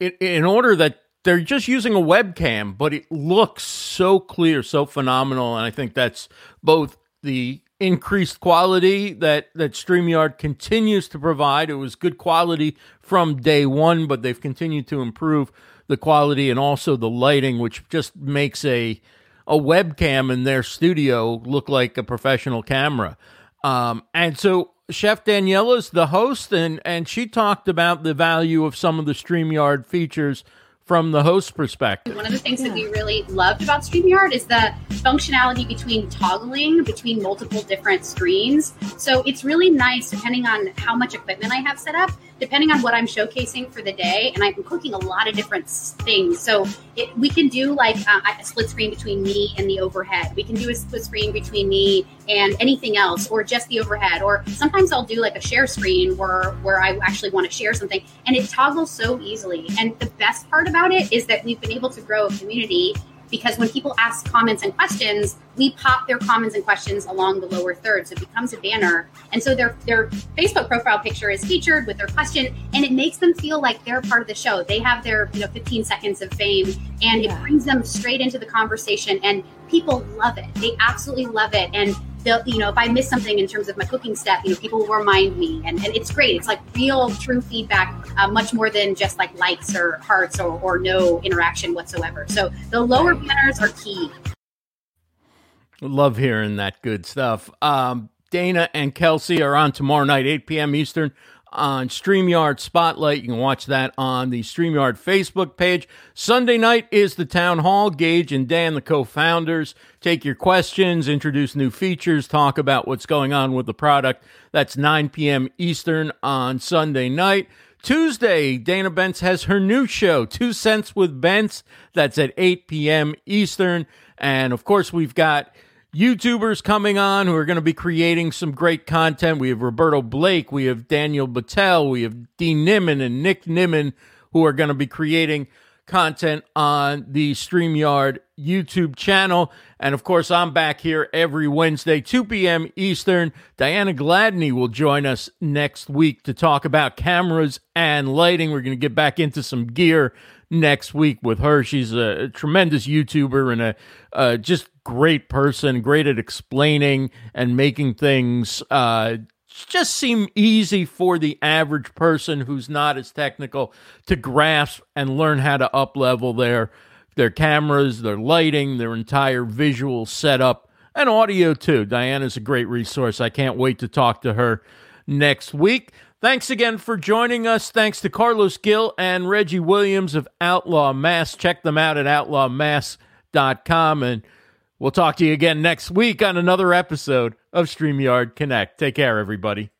in, in order that they're just using a webcam, but it looks so clear, so phenomenal, and I think that's both the increased quality that that StreamYard continues to provide. It was good quality from day one, but they've continued to improve the quality and also the lighting, which just makes a a webcam in their studio look like a professional camera. Um, and so Chef Daniela is the host, and and she talked about the value of some of the StreamYard features from the host perspective. One of the things that we really loved about StreamYard is the functionality between toggling between multiple different screens. So it's really nice depending on how much equipment I have set up depending on what I'm showcasing for the day, and I'm cooking a lot of different things. So it, we can do like uh, a split screen between me and the overhead. We can do a split screen between me and anything else, or just the overhead. Or sometimes I'll do like a share screen where where I actually want to share something, and it toggles so easily. And the best part about it is that we've been able to grow a community because when people ask comments and questions, we pop their comments and questions along the lower third. So it becomes a banner. And so their their Facebook profile picture is featured with their question and it makes them feel like they're part of the show. They have their, you know, 15 seconds of fame and yeah. it brings them straight into the conversation and people love it. They absolutely love it. And they'll, you know, if I miss something in terms of my cooking step, you know, people will remind me, and, and it's great. It's like real, true feedback, uh, much more than just like likes or hearts or, or no interaction whatsoever. So the lower banners are key. Love hearing that good stuff. Um, Dana and Kelsey are on tomorrow night, 8 p.m. Eastern on StreamYard Spotlight. You can watch that on the StreamYard Facebook page. Sunday night is the town hall. Geige and Dan, the co founders, take your questions, introduce new features, talk about what's going on with the product. That's 9 p.m. Eastern on Sunday night. Tuesday, Dana Bentz has her new show, Two Cents with Bentz. That's at 8 p.m. Eastern. And of course, we've got YouTubers coming on who are going to be creating some great content. We have Roberto Blake, we have Daniel Battelle, we have Dean Nimmin and Nick Nimmin who are going to be creating content on the StreamYard YouTube channel. And of course, I'm back here every Wednesday, 2 p.m. Eastern. Diana Gladney will join us next week to talk about cameras and lighting. We're going to get back into some gear next week with her. She's a tremendous YouTuber and a uh, just great person, great at explaining and making things uh, just seem easy for the average person who's not as technical to grasp and learn how to up level their their cameras, their lighting, their entire visual setup, and audio too. Diana's a great resource. I can't wait to talk to her next week. Thanks again for joining us. Thanks to Carlos Gil and Reggie Williams of Outlaw Masks. Check them out at outlawmasks.com. And we'll talk to you again next week on another episode of StreamYard Connect. Take care, everybody.